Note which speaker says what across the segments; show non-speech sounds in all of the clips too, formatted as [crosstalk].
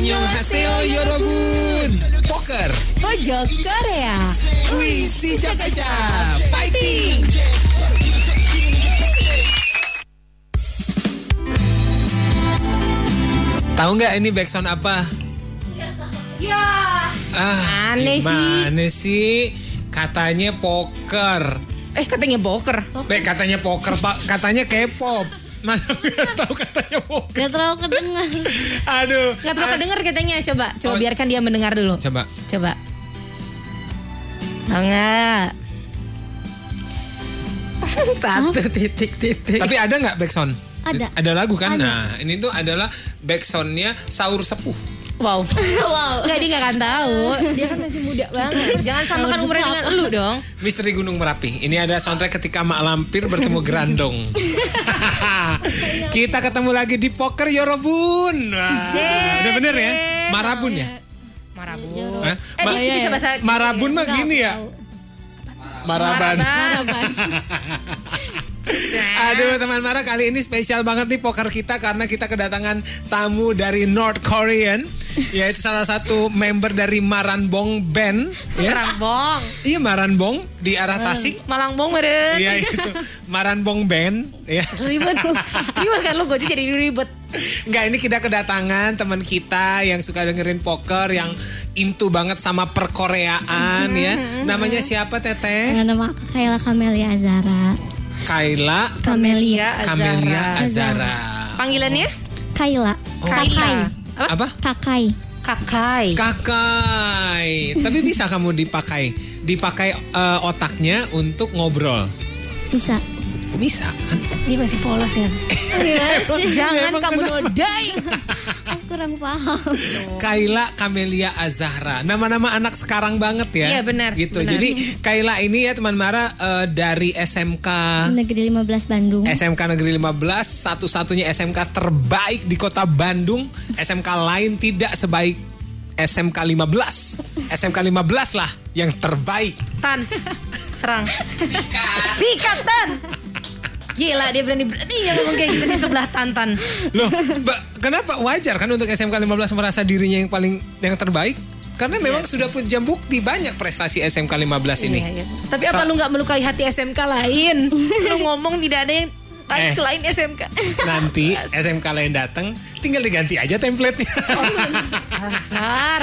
Speaker 1: Annyeonghaseyo Yorobun. Poker.
Speaker 2: Pojok Korea.
Speaker 1: Wih, si Jakaja. Fighting. Tahu nggak ini backsound apa?
Speaker 2: Ya.
Speaker 1: Ah,
Speaker 2: Aneh sih.
Speaker 1: gimana sih? Katanya poker.
Speaker 2: Eh katanya boker.
Speaker 1: Be, katanya poker, Pak. Katanya K-pop. Masa nggak tahu katanya poker?
Speaker 3: Gak terlalu kedengar.
Speaker 1: Aduh.
Speaker 2: Gak terlalu
Speaker 1: Ah,
Speaker 2: kedenger katanya. Coba, coba
Speaker 1: Oh.
Speaker 2: biarkan dia mendengar dulu.
Speaker 1: Coba.
Speaker 2: Coba. Tahu nggak? [laughs] Satu titik titik.
Speaker 1: Tapi ada nggak backsound?
Speaker 3: Ada.
Speaker 1: Ada lagu kan?
Speaker 3: Ada.
Speaker 1: Nah, ini tuh adalah backsoundnya Saur Sepuh.
Speaker 2: Wow. [laughs]
Speaker 3: wow.
Speaker 2: Enggak dia nggak akan tahu. Dia kan masih muda banget. [laughs] Jangan samakan umurnya dengan lu dong.
Speaker 1: Misteri Gunung Merapi. Ini ada soundtrack ketika Mak Lampir bertemu [laughs] Grandong. Kita ketemu lagi di Poker Yorobun. Wah, udah bener ya? Marabun ya?
Speaker 2: Marabun.
Speaker 1: Hah?
Speaker 2: Eh,
Speaker 1: Ma-
Speaker 2: dia bisa bahasa
Speaker 1: Marabun mah gini ya? Maraban. Aduh teman Mara kali ini spesial banget nih poker kita karena kita kedatangan tamu dari North Korean yaitu salah satu member dari Maranbong Band ya.
Speaker 2: Marabong.
Speaker 1: Iya Maranbong di arah Tasik.
Speaker 2: Malangbong meren.
Speaker 1: Iya itu Maranbong Band ya.
Speaker 2: Ribet. Ribet kan lu gue jadi ribet.
Speaker 1: Enggak ini kita kedatangan teman kita yang suka dengerin poker yang into banget sama perkoreaan ya. Namanya siapa Teteh?
Speaker 3: Dengan nama aku Kayla Kamelia Azara.
Speaker 1: Kaila
Speaker 3: Kamelia.
Speaker 1: Kamelia Azara.
Speaker 2: Panggilannya?
Speaker 3: Kayla. Kakai.
Speaker 2: Kaila. Apa?
Speaker 1: Apa?
Speaker 3: Kakai.
Speaker 2: Kakai.
Speaker 1: Kakai. Tapi bisa kamu dipakai, dipakai eh, otaknya untuk ngobrol.
Speaker 3: Bisa.
Speaker 1: Bisa kan?
Speaker 2: Dia masih polos ya. [laughs] Jangan
Speaker 1: Emang
Speaker 2: kamu
Speaker 1: kenapa?
Speaker 2: nodain. [laughs]
Speaker 3: Aku kurang paham.
Speaker 1: Kaila Kamelia Azahra. Nama-nama anak sekarang banget ya.
Speaker 2: Iya, benar,
Speaker 1: Gitu.
Speaker 2: benar.
Speaker 1: Jadi Kaila ini ya teman Mara eh, dari SMK
Speaker 3: Negeri 15 Bandung.
Speaker 1: SMK Negeri 15 satu-satunya SMK terbaik di kota Bandung. SMK lain tidak sebaik SMK 15. SMK 15 lah yang terbaik.
Speaker 2: Tan. Serang. Sikat. Sikat Tan. Gila dia berani-berani yang ngomong kayak gitu di sebelah Tantan.
Speaker 1: Loh, Mbak, kenapa wajar kan untuk SMK 15 merasa dirinya yang paling yang terbaik? Karena memang sudah punya bukti banyak prestasi SMK 15 ini.
Speaker 2: Iya, iya. Tapi apa
Speaker 1: Sa-
Speaker 2: lu nggak melukai hati SMK lain? [laughs] lu ngomong tidak ada yang lain
Speaker 1: Eh.
Speaker 2: selain SMK.
Speaker 1: Nanti [laughs] SMK lain datang, tinggal diganti aja template-nya.
Speaker 2: Dasar.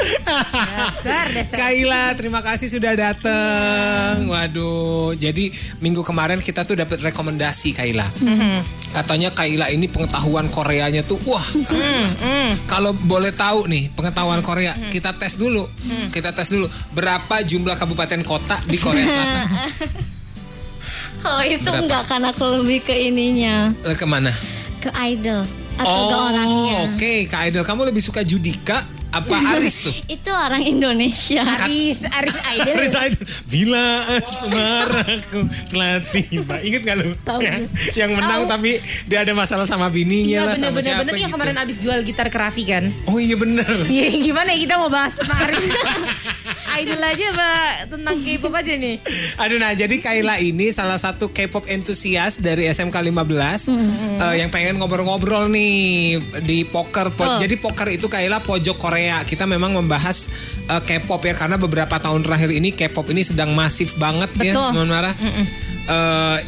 Speaker 2: Dasar, dasar.
Speaker 1: Kaila, terima kasih sudah datang. Waduh, jadi minggu kemarin kita tuh dapat rekomendasi Kaila. Katanya Kaila ini pengetahuan Koreanya tuh wah. Kalau boleh tahu nih pengetahuan Korea, kita tes dulu. Kita tes dulu berapa jumlah kabupaten kota di Korea Selatan. [laughs]
Speaker 3: Kalau itu
Speaker 1: Berapa?
Speaker 3: enggak kan aku lebih ke ininya.
Speaker 1: Eh, Ke mana?
Speaker 3: Ke idol. Atau ke
Speaker 1: Oh,
Speaker 3: orangnya.
Speaker 1: oke, Kak Idol, kamu lebih suka Judika apa [laughs] Aris tuh?
Speaker 3: Itu orang Indonesia.
Speaker 2: Aris, Aris Idol.
Speaker 1: Aris Idol. Bila asmaraku telah tiba. Ingat gak lu?
Speaker 2: Tahu.
Speaker 1: yang, yang menang tapi dia ada masalah sama bininya
Speaker 2: Iya
Speaker 1: lah sama
Speaker 2: bener-bener
Speaker 1: siapa
Speaker 2: bener yang
Speaker 1: gitu.
Speaker 2: kemarin abis jual gitar ke Raffi kan.
Speaker 1: Oh iya bener. [laughs]
Speaker 2: Iya gimana ya kita mau bahas tentang Aris. [laughs] Idol aja mbak tentang K-pop aja nih.
Speaker 1: Aduh nah jadi Kaila ini salah satu K-pop entusias dari SMK 15 eh, yang pengen ngobrol-ngobrol nih di poker. Po- Jadi poker itu Kaila pojok Korea. Kita memang membahas eh, K-pop ya karena beberapa tahun terakhir ini K-pop ini sedang masif banget ya,
Speaker 2: Betul.
Speaker 1: Non Mara. Eh,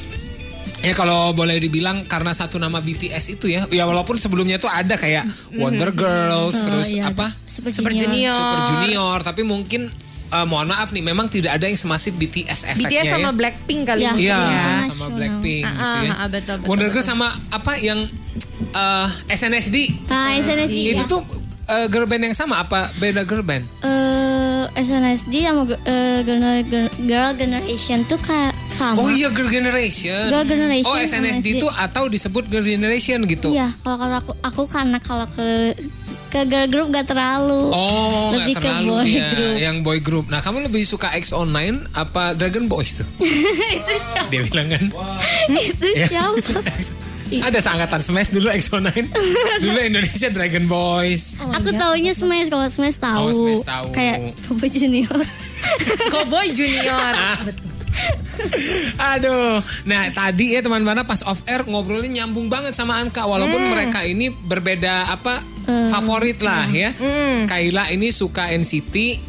Speaker 1: Ya kalau boleh dibilang karena satu nama BTS itu ya, ya walaupun sebelumnya tuh ada kayak Wonder Girls, terus
Speaker 3: iya.
Speaker 1: apa
Speaker 3: Super,
Speaker 2: Super
Speaker 3: Junior.
Speaker 2: Junior.
Speaker 1: Super Junior, tapi mungkin eh, mohon maaf nih, memang tidak ada yang semasif BTS efeknya
Speaker 2: BTS sama
Speaker 1: ya.
Speaker 2: Blackpink kali
Speaker 3: Ya.
Speaker 2: ini.
Speaker 1: Iya,
Speaker 3: Iya.
Speaker 1: sama. Blackpink
Speaker 2: Ah,
Speaker 1: gitu ya.
Speaker 2: ah, ah, betul, betul,
Speaker 1: Wonder Girls sama apa yang eh, SNSD.
Speaker 3: SNSD.
Speaker 1: Itu tuh eh, girl band yang sama apa beda girl band?
Speaker 3: eh SNSD sama eh, Girl, Girl, Girl Generation tuh kayak sama.
Speaker 1: Oh iya Girl Generation.
Speaker 3: Girl Generation
Speaker 1: Oh SNSD itu atau disebut Girl Generation gitu.
Speaker 3: Iya, kalau kalau aku aku karena kalau ke ke girl group gak terlalu.
Speaker 1: Oh,
Speaker 3: Lebih ke
Speaker 1: terlalu
Speaker 3: boy
Speaker 1: dia
Speaker 3: group.
Speaker 1: yang boy group. Nah, kamu lebih suka XO9 apa Dragon Boys tuh? [laughs]
Speaker 3: itu siapa?
Speaker 1: Dia bilang kan. [laughs]
Speaker 3: itu
Speaker 1: Ya.
Speaker 3: siapa? [laughs]
Speaker 1: Ada seangkatan Smash dulu XO9. [laughs] dulu Indonesia Dragon Boys.
Speaker 3: aku taunya Smash kalau Smash tahu.
Speaker 1: Oh, Smash tahu.
Speaker 3: Kayak Kobo Junior. [laughs]
Speaker 2: Cowboy Junior.
Speaker 1: Ah. Aduh. Nah, tadi ya teman-teman pas off air ngobrolnya nyambung banget sama Anka walaupun
Speaker 2: Hmm.
Speaker 1: mereka ini berbeda apa favorit lah ya.
Speaker 2: Hmm.
Speaker 1: Kaila ini suka NCT,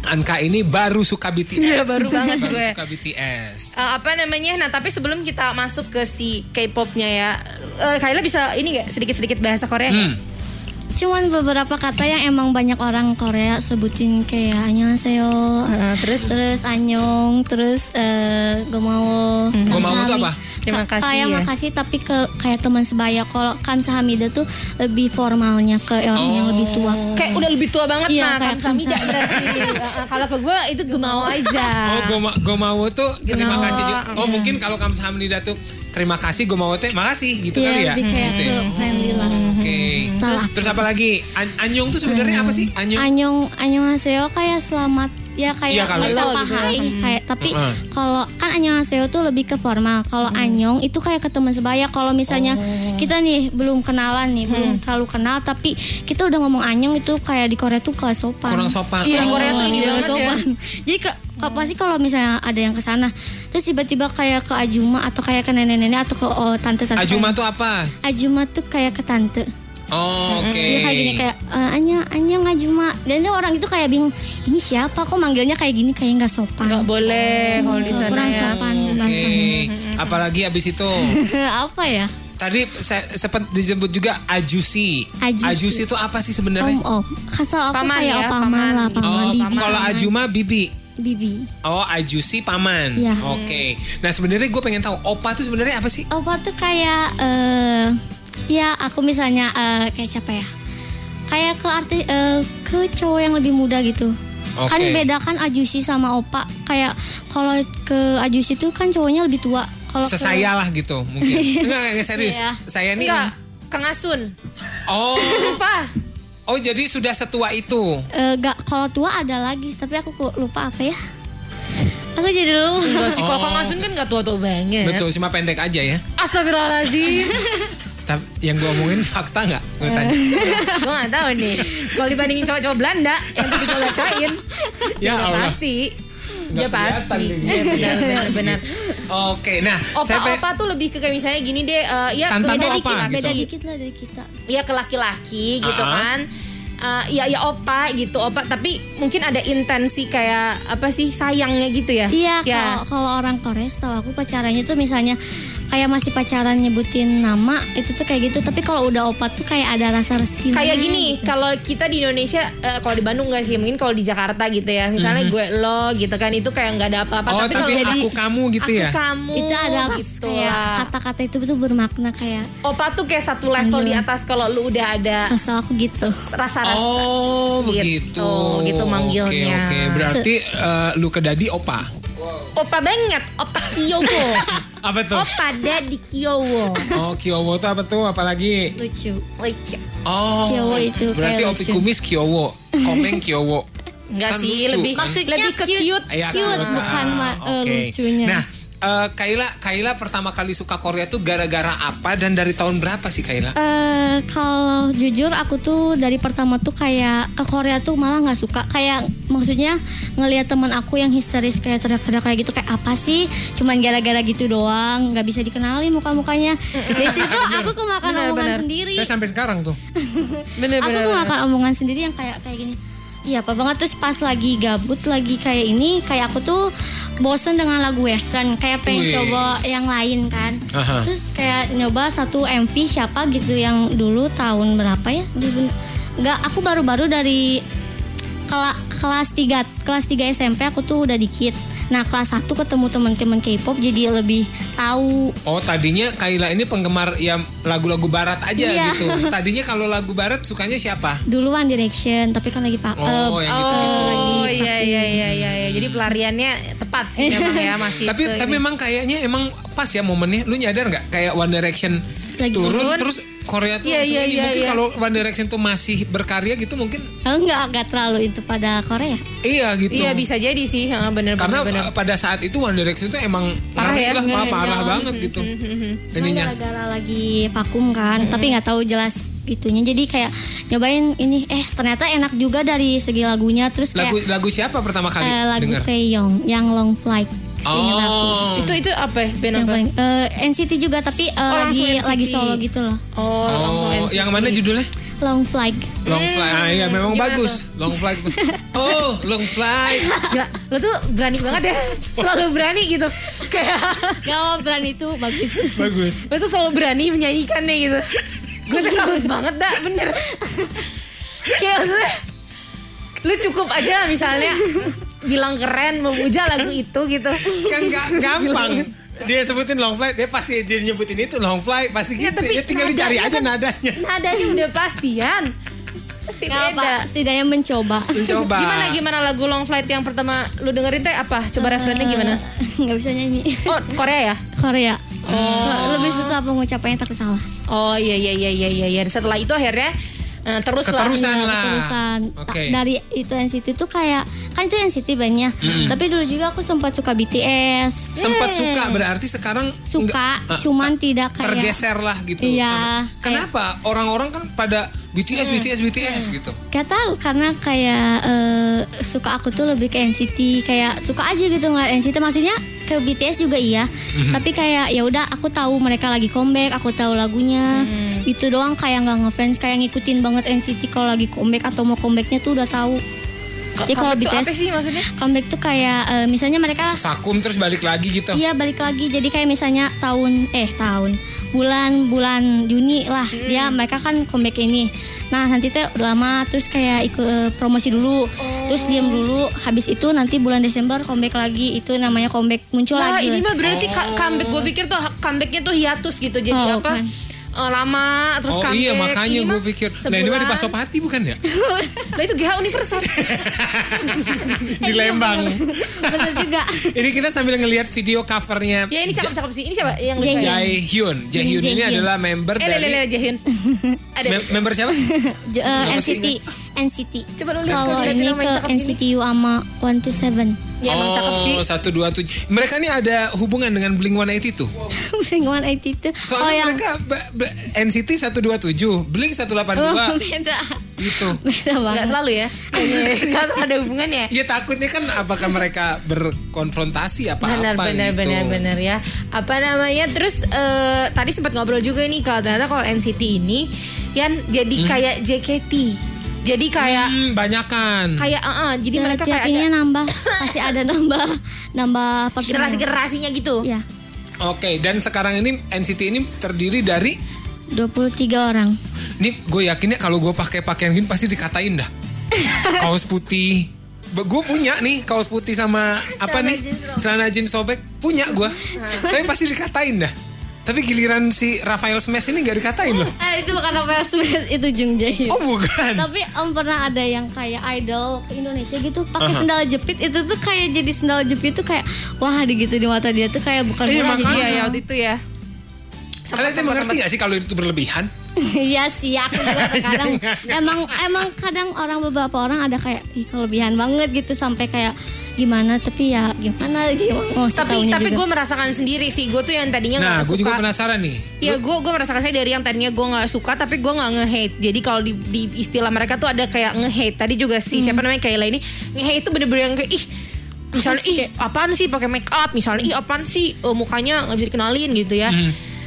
Speaker 1: Anka ini baru suka BTS.
Speaker 2: Iya, baru banget
Speaker 1: baru
Speaker 2: gue.
Speaker 1: suka BTS.
Speaker 2: Eh, apa namanya? Nah, tapi sebelum kita masuk ke si K-popnya ya, eh, Kayla bisa ini nggak sedikit-sedikit bahasa Korea?
Speaker 1: Hmm.
Speaker 3: Cuman beberapa kata yang emang banyak orang Korea sebutin kayak annyeonghaseyo.
Speaker 2: Eh, terus
Speaker 3: Terus anyong, terus eh gomawo.
Speaker 1: Gomawo tuh
Speaker 3: kamsahamnida.
Speaker 1: apa?
Speaker 2: Terima
Speaker 3: Ka-
Speaker 2: kasih
Speaker 3: Kayak
Speaker 2: ya.
Speaker 3: makasih tapi ke kayak teman sebaya. Kalau kamsahamnida tuh lebih formalnya ke orang yang lebih tua.
Speaker 2: kayak udah lebih tua banget
Speaker 3: Iya,
Speaker 2: nah
Speaker 3: kayak
Speaker 2: kamsamida
Speaker 3: kamsa-
Speaker 2: berarti. Kalau ke gue itu gemau aja.
Speaker 1: Oh, goma, gomawo tuh terima
Speaker 2: Gomawo,
Speaker 1: kasih. juga. Oh,
Speaker 2: iya.
Speaker 1: mungkin kalau Kamsahamnida tuh terima kasih gomawo teh makasih gitu
Speaker 3: Iya,
Speaker 1: kali ya.
Speaker 3: lebih kayak
Speaker 1: Gitu ya.
Speaker 3: friendly lah.
Speaker 1: Oke.
Speaker 3: Salah.
Speaker 1: Terus apa lagi? An- anyong tuh sebenarnya apa sih? Anyong.
Speaker 3: Anyong annyeonghaseyo kayak selamat ya kayak
Speaker 1: Iya, kalau
Speaker 3: bisa kayak tapi
Speaker 1: Heeh.
Speaker 3: kalau kan annyeonghaseyo tuh lebih ke formal. Kalau anyong itu kayak ke teman sebaya. Kalau misalnya kita nih belum kenalan nih, belum terlalu kenal tapi kita udah ngomong anyong itu kayak di Korea tuh ke sopan.
Speaker 1: Kurang sopan.
Speaker 2: Iya,
Speaker 1: Oh.
Speaker 2: Korea tuh ini
Speaker 3: Iya,
Speaker 2: banget ya.
Speaker 3: sopan. Jadi ke, ke- pasti kalau misalnya ada yang ke sana, terus tiba-tiba kayak ke Ajuma atau kayak ke nenek-nenek atau ke oh, tante-tante.
Speaker 1: Ajuma tuh apa?
Speaker 3: Ajuma tuh kayak ke tante.
Speaker 1: Oh, oke.
Speaker 3: Dia kayak gini kayak eh, Anya Anya ngajuma dan dia orang itu kayak bingung ini siapa kok manggilnya kayak gini kayak nggak sopan
Speaker 2: Nggak boleh kalau di sana
Speaker 3: kurang
Speaker 2: ya.
Speaker 3: sopan
Speaker 1: Oke. Apalagi abis itu [laughs]
Speaker 3: apa ya
Speaker 1: tadi saya sempat disebut juga ajusi.
Speaker 3: Ajusi.
Speaker 1: itu apa sih sebenarnya?
Speaker 3: om om kasih aku
Speaker 2: Paman
Speaker 3: kayak
Speaker 2: ya,
Speaker 3: oh, paman,
Speaker 2: paman
Speaker 3: lah paman
Speaker 1: Oh,
Speaker 3: bibi
Speaker 1: kalau Ajuma bibi.
Speaker 3: bibi
Speaker 1: Oh, ajusi paman.
Speaker 3: Iya.
Speaker 1: Oke. Nah, sebenarnya gue pengen tahu opa tuh sebenarnya apa sih?
Speaker 3: opa tuh kayak eh ya aku misalnya eh, kayak siapa ya kayak ke arti eh, ke cowok yang lebih muda gitu
Speaker 1: Oke.
Speaker 3: kan beda kan ajusi sama opa kayak kalau ke ajusi tuh kan cowoknya lebih tua kalau ke-
Speaker 1: Sesaya lah gitu mungkin. [laughs] Enggak, enggak serius.
Speaker 3: Iya.
Speaker 1: Saya nih
Speaker 2: Enggak, Kang Asun.
Speaker 1: Oh, [laughs]
Speaker 2: Sumpah.
Speaker 1: oh jadi sudah setua itu.
Speaker 3: Eh, gak kalau tua ada lagi tapi aku ku- lupa apa ya aku jadi dulu
Speaker 2: Enggak sih, kalau
Speaker 1: Oh.
Speaker 2: Kang Asun kan nggak tua-tua banget.
Speaker 1: Betul, cuma pendek aja ya.
Speaker 2: Astagfirullahaladzim. [laughs]
Speaker 1: Tapi yang gue omongin fakta nggak? Gue tanya. [laughs]
Speaker 2: gue gak tahu nih. Kalau dibandingin cowok-cowok Belanda yang tadi gue bacain,
Speaker 1: Ya
Speaker 2: ya
Speaker 1: Allah.
Speaker 2: pasti.
Speaker 1: Nggak
Speaker 2: Ya pasti. Iya benar benar benar.
Speaker 1: Oke, nah
Speaker 2: Opa-opa tuh lebih ke kayak misalnya gini deh, eh, ya beda dikit,
Speaker 1: apa
Speaker 3: beda
Speaker 1: gitu?
Speaker 3: dikit lah dari kita
Speaker 2: ya ke laki-laki gitu
Speaker 1: Ah.
Speaker 2: kan. Eh, ya ya opa gitu opa tapi mungkin ada intensi kayak apa sih sayangnya gitu ya
Speaker 3: iya
Speaker 2: ya
Speaker 3: kalau kalau orang Korea setahu aku pacarannya tuh misalnya kayak masih pacaran nyebutin nama itu tuh kayak gitu tapi kalau udah opat tuh kayak ada rasa rezeki
Speaker 2: kayak gini kalau kita di Indonesia eh, kalau di Bandung nggak sih mungkin kalau di Jakarta gitu ya misalnya gue lo gitu kan itu kayak nggak ada apa-apa
Speaker 1: Mhm. Oh,
Speaker 2: tapi,
Speaker 1: tapi
Speaker 2: kalau
Speaker 1: aku kamu gitu
Speaker 2: aku
Speaker 1: ya?
Speaker 2: kamu
Speaker 3: itu ada
Speaker 2: gitu
Speaker 3: kayak kata-kata itu tuh bermakna kayak
Speaker 2: opa tuh kayak satu level di atas kalau lu udah ada
Speaker 3: asal aku gitu
Speaker 2: rasa-rasa
Speaker 1: Oh,
Speaker 2: Gitu,
Speaker 1: begitu.
Speaker 2: gitu manggilnya.
Speaker 1: Oke, oke. Berarti eh, lu ke dadi opa.
Speaker 2: opa banget opa Kyowo [laughs]
Speaker 1: Apa tuh?
Speaker 2: opa daddy Kyowo
Speaker 1: Oh, Kyowo tuh apa tuh? Apalagi?
Speaker 3: lucu
Speaker 2: Lucu.
Speaker 1: Oh,
Speaker 3: Kyowo itu
Speaker 1: berarti opi
Speaker 3: lucu.
Speaker 1: kumis Kyowo, komeng Kyowo.
Speaker 2: Enggak
Speaker 1: Kan
Speaker 2: sih,
Speaker 1: lucu,
Speaker 2: lebih
Speaker 1: kan?
Speaker 3: Maksudnya
Speaker 2: lebih ke
Speaker 3: cute.
Speaker 2: cute.
Speaker 1: Iya,
Speaker 3: Cute, bukan
Speaker 1: Ah,
Speaker 3: ma- eh, lucunya.
Speaker 1: Nah, eh, Kaila, Kaila pertama kali suka Korea tuh gara-gara apa dan dari tahun berapa sih Kaila?
Speaker 3: Eh, kalau jujur aku tuh dari pertama tuh kayak ke Korea tuh malah nggak suka kayak maksudnya ngelihat teman aku yang histeris kayak teriak-teriak kayak gitu kayak apa sih cuman gara-gara gitu doang nggak bisa dikenali muka-mukanya [laughs] dari situ aku kemakan
Speaker 2: Benar,
Speaker 3: omongan
Speaker 2: benar.
Speaker 3: sendiri
Speaker 1: Saya sampai sekarang tuh.
Speaker 2: Bener
Speaker 3: aku
Speaker 2: bener.
Speaker 3: kemakan omongan sendiri yang kayak kayak gini Iya apa banget. Terus pas lagi gabut lagi kayak ini kayak aku tuh bosen dengan lagu western. Kayak pengen
Speaker 1: Wih.
Speaker 3: coba yang lain kan.
Speaker 1: Aha.
Speaker 3: terus kayak nyoba satu MV siapa gitu yang dulu tahun berapa ya? Nggak aku baru-baru dari kela- kelas 3 kelas 3 SMP aku tuh udah dikit nah kelas 1 ketemu teman-teman K-pop jadi lebih tahu
Speaker 1: Oh, tadinya Kaila ini penggemar ya lagu-lagu barat aja
Speaker 3: Iya.
Speaker 1: gitu. [laughs] Tadinya kalau lagu barat sukanya siapa?
Speaker 3: dulu One Direction tapi kan lagi pak
Speaker 1: Oh,
Speaker 3: eh,
Speaker 1: yang gitu-gitu lagi.
Speaker 2: Oh iya iya iya iya iya. Jadi pelariannya tepat sih [laughs] memang ya masih.
Speaker 1: Tapi tapi memang kayaknya emang pas ya momennya. Lu nyadar nggak kayak One Direction
Speaker 3: Lagi
Speaker 1: turun
Speaker 2: turun.
Speaker 1: terus Korea tuh
Speaker 2: Iya, iya,
Speaker 1: ini.
Speaker 2: iya,
Speaker 1: mungkin
Speaker 2: iya.
Speaker 1: kalau One Direction tuh masih berkarya gitu mungkin
Speaker 3: enggak enggak terlalu itu pada Korea
Speaker 1: iya gitu.
Speaker 2: Iya bisa jadi sih, bener
Speaker 1: Karena
Speaker 2: bener.
Speaker 1: pada saat itu One Direction itu emang
Speaker 2: Parah ya?
Speaker 1: lah, parah
Speaker 3: nggak.
Speaker 1: banget gitu.
Speaker 3: Emang
Speaker 1: Ininya.
Speaker 3: gara-gara lagi vakum kan tapi nggak tahu jelas gitunya jadi kayak nyobain ini eh ternyata enak juga dari segi lagunya terus kayak
Speaker 1: Lagu lagu siapa pertama kali
Speaker 3: eh, lagu? Taeyong yang Long Flight seingat aku.
Speaker 1: Oh.
Speaker 2: Itu itu apa ya? Band
Speaker 3: Yang
Speaker 2: apa?
Speaker 3: paling eh, NCT juga tapi eh,
Speaker 2: Oh,
Speaker 3: lagi
Speaker 2: NCT.
Speaker 3: lagi solo gitu loh.
Speaker 2: Oh, langsung
Speaker 1: Oh,
Speaker 2: NCT.
Speaker 1: yang mana judulnya?
Speaker 3: Long Flight.
Speaker 1: Long flight. Ah, iya memang
Speaker 2: Gimana
Speaker 1: bagus. Long flight tuh. Oh, long flight.
Speaker 2: Gila, lo tuh berani banget ya. Selalu berani gitu. Kayak
Speaker 3: Gak berani itu bagus.
Speaker 1: bagus.
Speaker 2: lo tuh selalu berani menyanyikannya gitu. Gue tuh salut banget dah, bener. Kayak maksudnya, lu cukup aja misalnya bilang keren memuja lagu itu gitu.
Speaker 1: Kan gak [laughs] gampang. Dia sebutin long flight, dia pasti dia nyebutin itu long flight, pasti
Speaker 2: Ya,
Speaker 1: gitu.
Speaker 2: tapi
Speaker 1: Ya tinggal dicari aja
Speaker 2: kan-
Speaker 1: nadanya.
Speaker 2: Nadanya [laughs] udah pastian. Pasti
Speaker 3: Gak
Speaker 2: beda.
Speaker 3: apa, setidaknya mencoba.
Speaker 1: Mencoba.
Speaker 2: Gimana gimana lagu long flight yang pertama lu dengerin teh apa? Coba referennya gimana? [laughs]
Speaker 3: Gak bisa nyanyi.
Speaker 2: Oh Korea ya?
Speaker 3: Korea. Lebih susah pengucapannya takut salah.
Speaker 2: Oh iya iya iya iya iya. iya. Setelah itu akhirnya eh, terus lah.
Speaker 1: Keterusan
Speaker 3: Iya,
Speaker 1: lah.
Speaker 3: keterusan.
Speaker 1: Oke.
Speaker 3: Ta- Dari itu NCT tuh kayak kan itu NCT banyak. Tapi dulu juga aku sempat suka BTS.
Speaker 1: Sempat suka berarti sekarang
Speaker 3: Suka,
Speaker 1: nggak- ah,
Speaker 3: cuman tidak kayak
Speaker 1: tergeser lah gitu.
Speaker 3: Iya.
Speaker 1: sama- Kenapa orang-orang kan pada BTS BTS BTS gitu.
Speaker 3: Gak tahu karena kayak eh, suka aku tuh lebih ke NCT kayak suka aja gitu ngeliat NCT maksudnya ke BTS juga iya. Tapi kayak ya udah aku tahu mereka lagi comeback aku tahu lagunya. Itu doang kayak nggak ngefans kayak ngikutin banget NCT kalau lagi comeback atau mau comebacknya tuh udah tahu. Jadi kalau BTS
Speaker 2: apa sih maksudnya?
Speaker 3: comeback tuh kayak eh, misalnya mereka
Speaker 1: Vakum terus balik lagi gitu.
Speaker 3: Iya balik lagi. Jadi kayak misalnya tahun eh tahun bulan bulan Juni lah. Dia mereka kan comeback ini. Nah nanti teh udah lama terus kayak ikut eh, promosi dulu. Terus diam dulu. Habis itu nanti bulan Desember comeback lagi. Itu namanya comeback muncul
Speaker 2: Wah
Speaker 3: lagi.
Speaker 2: ini mah berarti ka- comeback gue pikir tuh comebacknya tuh hiatus gitu. Jadi
Speaker 3: Oh,
Speaker 2: apa?
Speaker 3: bukan.
Speaker 2: Eh, lama terus
Speaker 1: oh iya makanya gue pikir. Nah ini mah di
Speaker 2: sebulan.
Speaker 1: Pasopati bukan ya?
Speaker 2: Lah [laughs] itu GH universal. [laughs]
Speaker 1: di Lembang.
Speaker 3: bener juga [laughs]
Speaker 1: ini kita sambil ngelihat video covernya
Speaker 2: ya ini cakep-cakep sih. Ini siapa yang lu
Speaker 3: Jaehyun.
Speaker 2: suka?
Speaker 1: Jaehyun. Jaehyun ini adalah member
Speaker 2: Eh
Speaker 1: dari
Speaker 2: lele Jaehyun. Ada.
Speaker 1: Mem- member siapa?
Speaker 3: Eh, NCT? NCT
Speaker 2: Coba lu lihat
Speaker 3: kalau ini ke
Speaker 2: cakep gini.
Speaker 3: NCT U sama One to Seven
Speaker 2: Ya emang cakep sih.
Speaker 1: Oh, satu dua tujuh. Mereka ini ada hubungan dengan Blink One itu. [laughs]
Speaker 3: Blink One Eighty itu oh
Speaker 1: Soalnya
Speaker 3: yang
Speaker 1: mereka ba- ba- NCT 127, Blink 182
Speaker 3: oh, beda
Speaker 1: gitu. [laughs]
Speaker 3: beda
Speaker 2: Enggak
Speaker 3: banget
Speaker 2: selalu ya. [laughs] Enggak ada hubungannya.
Speaker 1: Iya takutnya kan apakah mereka berkonfrontasi apa
Speaker 2: benar
Speaker 1: apa
Speaker 2: benar
Speaker 1: gitu.
Speaker 2: benar benar ya apa namanya terus eh, tadi sempat ngobrol juga nih kalau ternyata kalau NCT ini yang jadi kayak JKT jadi kayak
Speaker 1: Hmm, banyakan.
Speaker 2: kayak eh, eh, jadi mereka kayak
Speaker 3: ini
Speaker 2: ada
Speaker 3: nambah [laughs] pasti ada nambah nambah personel.
Speaker 2: generasi generasinya gitu
Speaker 3: ya
Speaker 1: Oke, dan sekarang ini NCT ini terdiri dari
Speaker 3: 23 orang
Speaker 1: nih gue yakinnya kalau gue pakai pakaian gini pasti dikatain dah. [laughs] kaos putih. Gue punya nih kaos putih sama apa nih celana jeans sobek punya gue. Tapi pasti dikatain dah. Tapi giliran si Rafael Smash ini gak dikatain loh.
Speaker 3: eh, itu bukan Rafael Smith itu Jung Jae
Speaker 1: Oh bukan.
Speaker 3: tapi om pernah ada yang kayak idol ke Indonesia gitu pakai sendal jepit itu tuh kayak jadi sendal jepit tuh kayak wah di gitu di mata dia tuh kayak bukan
Speaker 1: Iya,
Speaker 3: murah
Speaker 1: makanya.
Speaker 2: iya
Speaker 3: jadi
Speaker 2: ya waktu itu ya
Speaker 1: Kalian tuh mengerti gak sih kalau itu berlebihan? [laughs]
Speaker 3: Iya sih aku juga [laughs] kadang emang emang kadang orang beberapa orang ada kayak ih kelebihan banget gitu sampai kayak gimana tapi ya gimana gimana oh,
Speaker 2: tapi tapi gue merasakan sendiri sih gue tuh yang tadinya
Speaker 1: Nah,
Speaker 2: nggak
Speaker 1: gue juga
Speaker 2: suka
Speaker 1: penasaran nih.
Speaker 2: Ya gue gue merasakan saya dari yang tadinya gue nggak suka tapi gue nggak nge-hate. Jadi kalau di, di istilah mereka tuh ada kayak nge-hate. Tadi juga sih siapa namanya Kayla ini nge-hate itu bener-bener yang kayak ih misalnya ih apaan sih pakai make up misalnya ih apaan sih oh, mukanya nggak bisa dikenalin gitu ya.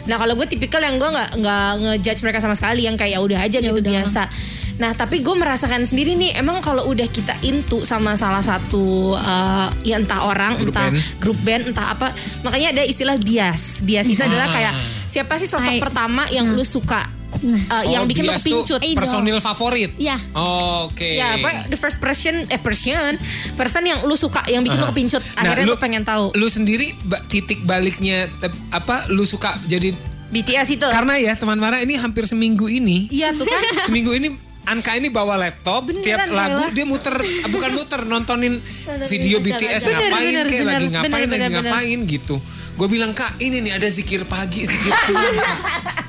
Speaker 2: Nah kalau gue tipikal yang gue nggak nggak ngejudge mereka sama sekali yang kayak ya udah aja gitu biasa. Nah tapi gue merasakan sendiri nih emang kalau udah kita into sama salah satu eh, ya entah orang
Speaker 1: Grup
Speaker 2: entah
Speaker 1: band.
Speaker 2: grup band entah apa makanya ada istilah bias bias itu adalah
Speaker 1: Ah.
Speaker 2: kayak siapa sih sosok
Speaker 3: Hai.
Speaker 2: pertama yang lu suka
Speaker 3: Nah.
Speaker 2: eh, yang
Speaker 1: Oh,
Speaker 2: bikin lu
Speaker 1: bias tuh
Speaker 2: kepincut
Speaker 1: personil favorit.
Speaker 3: ya
Speaker 1: Oke.
Speaker 2: ya apa the first person eh person person yang lu suka yang bikin lu
Speaker 1: Aha.
Speaker 2: kepincut akhirnya lu, pengen tahu
Speaker 1: Lu sendiri titik baliknya apa lu suka jadi
Speaker 2: BTS itu
Speaker 1: karena ya teman Mara ini hampir seminggu ini
Speaker 2: iya tuh kan
Speaker 1: seminggu ini Anka ini bawa laptop tiap
Speaker 2: Beneran,
Speaker 1: lagu
Speaker 2: Kayla.
Speaker 1: dia muter bukan muter nontonin video BTS
Speaker 2: bener,
Speaker 1: ngapain
Speaker 2: bener,
Speaker 1: kayak
Speaker 2: bener,
Speaker 1: lagi ngapain
Speaker 2: bener,
Speaker 1: lagi
Speaker 2: bener.
Speaker 1: ngapain gitu. Gue bilang kak ini nih ada zikir pagi zikir siang.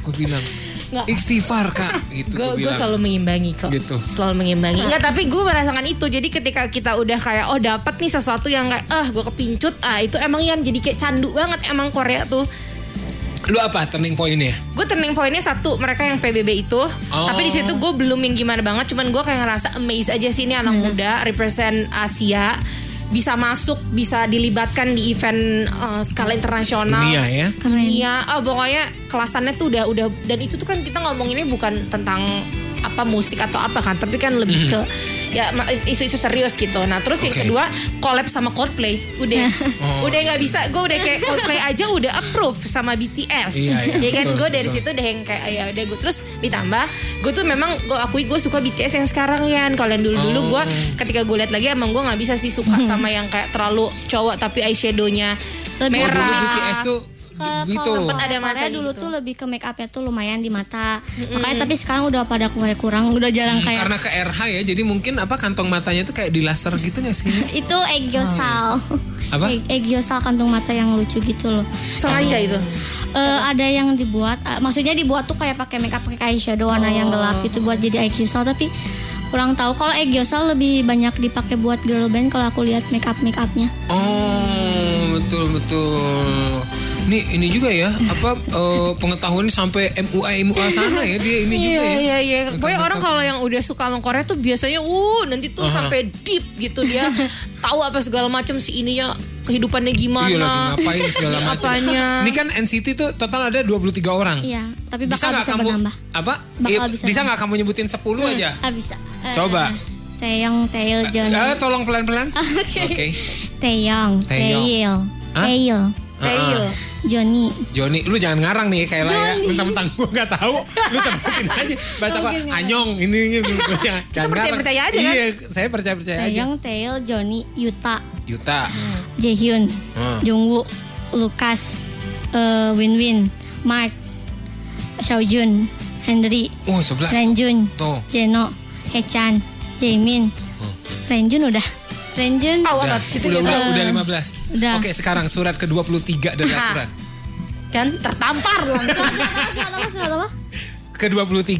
Speaker 1: Gue bilang
Speaker 2: Nggak.
Speaker 1: istighfar kak gitu
Speaker 2: gue selalu mengimbangi kok
Speaker 1: Gitu.
Speaker 2: selalu mengimbangi Enggak tapi gue merasakan itu jadi ketika kita udah kayak oh dapat nih sesuatu yang kayak ah gue kepincut ah itu emang yang jadi kayak candu banget emang Korea tuh
Speaker 1: Lu apa turning pointnya?
Speaker 2: gue turning pointnya satu mereka yang PBB itu
Speaker 1: Oh.
Speaker 2: tapi di situ gue belum yang gimana banget cuman gue kayak ngerasa amazed aja sih ini anak muda represent Asia bisa masuk, bisa dilibatkan di event eh, skala internasional.
Speaker 1: Dunia ya.
Speaker 3: Keren.
Speaker 2: Iya, oh, pokoknya kelasannya tuh udah udah dan itu tuh kan kita ngomonginnya bukan tentang apa musik atau apa kan, tapi kan lebih ke ya ma- isu-isu serius gitu. Nah, terus yang
Speaker 1: Oke.
Speaker 2: kedua collab sama Coldplay. Udah [laughs]
Speaker 1: Oh.
Speaker 2: udah nggak bisa, gue udah kayak Coldplay [laughs] aja udah approve sama BTS.
Speaker 1: Iya, iya,
Speaker 2: Ya kan gue dari
Speaker 1: betul.
Speaker 2: situ udah yang kayak ya udah gue terus ditambah gue tuh memang gue akui gue suka BTS yang sekarang ya. Kalau yang dulu-dulu gue
Speaker 1: Oh.
Speaker 2: ketika gue lihat lagi emang gue nggak bisa sih suka sama yang kayak terlalu cowok tapi eyeshadownya
Speaker 3: Lebih
Speaker 1: Oh, dulu
Speaker 2: merah.
Speaker 1: BTS tuh
Speaker 3: Ke-
Speaker 1: gitu.
Speaker 3: kalau
Speaker 2: Sempet ada masa
Speaker 3: dulu
Speaker 2: gitu.
Speaker 3: tuh lebih ke make upnya tuh lumayan di mata. Makanya tapi sekarang udah pada kurang kurang, udah jarang
Speaker 1: Hmm,
Speaker 3: kayak
Speaker 1: Karena ke RH ya, jadi mungkin apa kantong matanya tuh kayak di laser gitu gak sih? [laughs]
Speaker 3: itu eggyosal. [laughs]
Speaker 1: Apa?
Speaker 3: Egg- eggyosal kantung mata yang lucu gitu loh.
Speaker 2: sengaja itu.
Speaker 3: Eh, ada yang dibuat, eh, maksudnya dibuat tuh kayak pakai makeup pakai eyeshadow warna yang gelap gitu buat jadi eggyosal tapi kurang tahu kalau eggyosal lebih banyak dipakai buat girl band kalau aku lihat makeup makeupnya.
Speaker 1: Oh, betul betul. Nih ini juga ya, apa eh, pengetahuan sampai MUA MUA sana ya dia ini juga
Speaker 2: Iya
Speaker 1: ya.
Speaker 2: iya iya.
Speaker 1: Makeup-
Speaker 2: Pokoknya orang kalau yang udah suka sama Korea tuh biasanya uh nanti tuh
Speaker 1: Aha.
Speaker 2: sampai deep gitu dia [laughs] tahu apa segala macam si ininya kehidupannya gimana.
Speaker 1: Iya lagi ngapain segala [laughs] macam. Ini kan NCT tuh total ada 23 orang.
Speaker 3: Iya, tapi
Speaker 1: Bisa
Speaker 3: bakal
Speaker 1: nggak
Speaker 3: bisa,
Speaker 1: kamu
Speaker 3: bertambah.
Speaker 1: apa?
Speaker 3: Bakal
Speaker 1: Iya,
Speaker 3: bisa
Speaker 1: bisa nggak kamu nyebutin 10 aja?
Speaker 3: Ah bisa. Eh,
Speaker 1: Coba.
Speaker 3: Taeyong, Johnny.
Speaker 1: Eh, tolong pelan-pelan. [laughs]
Speaker 3: Oke.
Speaker 1: Oke.
Speaker 3: Taeyong,
Speaker 1: Taeyong.
Speaker 3: Taeyil, Taeyil. Johnny.
Speaker 1: Joni, lu jangan ngarang nih kayak lah ya. Mentang-mentang gua nggak tahu, lu [laughs] sebutin aja. Baca kok anyong ini ini. ini. [laughs] Jangan
Speaker 2: percaya-percaya
Speaker 1: ngarang.
Speaker 2: aja, kan?
Speaker 1: Iya, saya percaya-percaya aja.
Speaker 3: Taeyong, Taeyil, Johnny, Yuta,
Speaker 1: Yuta.
Speaker 3: Jaehyun,
Speaker 1: Hmm.
Speaker 3: Jungwoo, Lucas, eh, Win Win, Mark, Xiaojun, Henry,
Speaker 1: Oh, 11.
Speaker 3: Renjun,
Speaker 1: Tuh.
Speaker 3: Jeno, Hechan, Jaemin, Renjun udah, Renjun,
Speaker 2: Oh,
Speaker 1: Udah?
Speaker 2: Gitu
Speaker 1: udah,
Speaker 2: gitu.
Speaker 1: udah, udah 15.
Speaker 3: udah.
Speaker 1: Oke, sekarang surat ke-23 dari
Speaker 2: Hah.
Speaker 1: Al-Quran.
Speaker 2: Kan tertampar langsung.
Speaker 3: surat apa? Surat apa?
Speaker 1: Ke-23.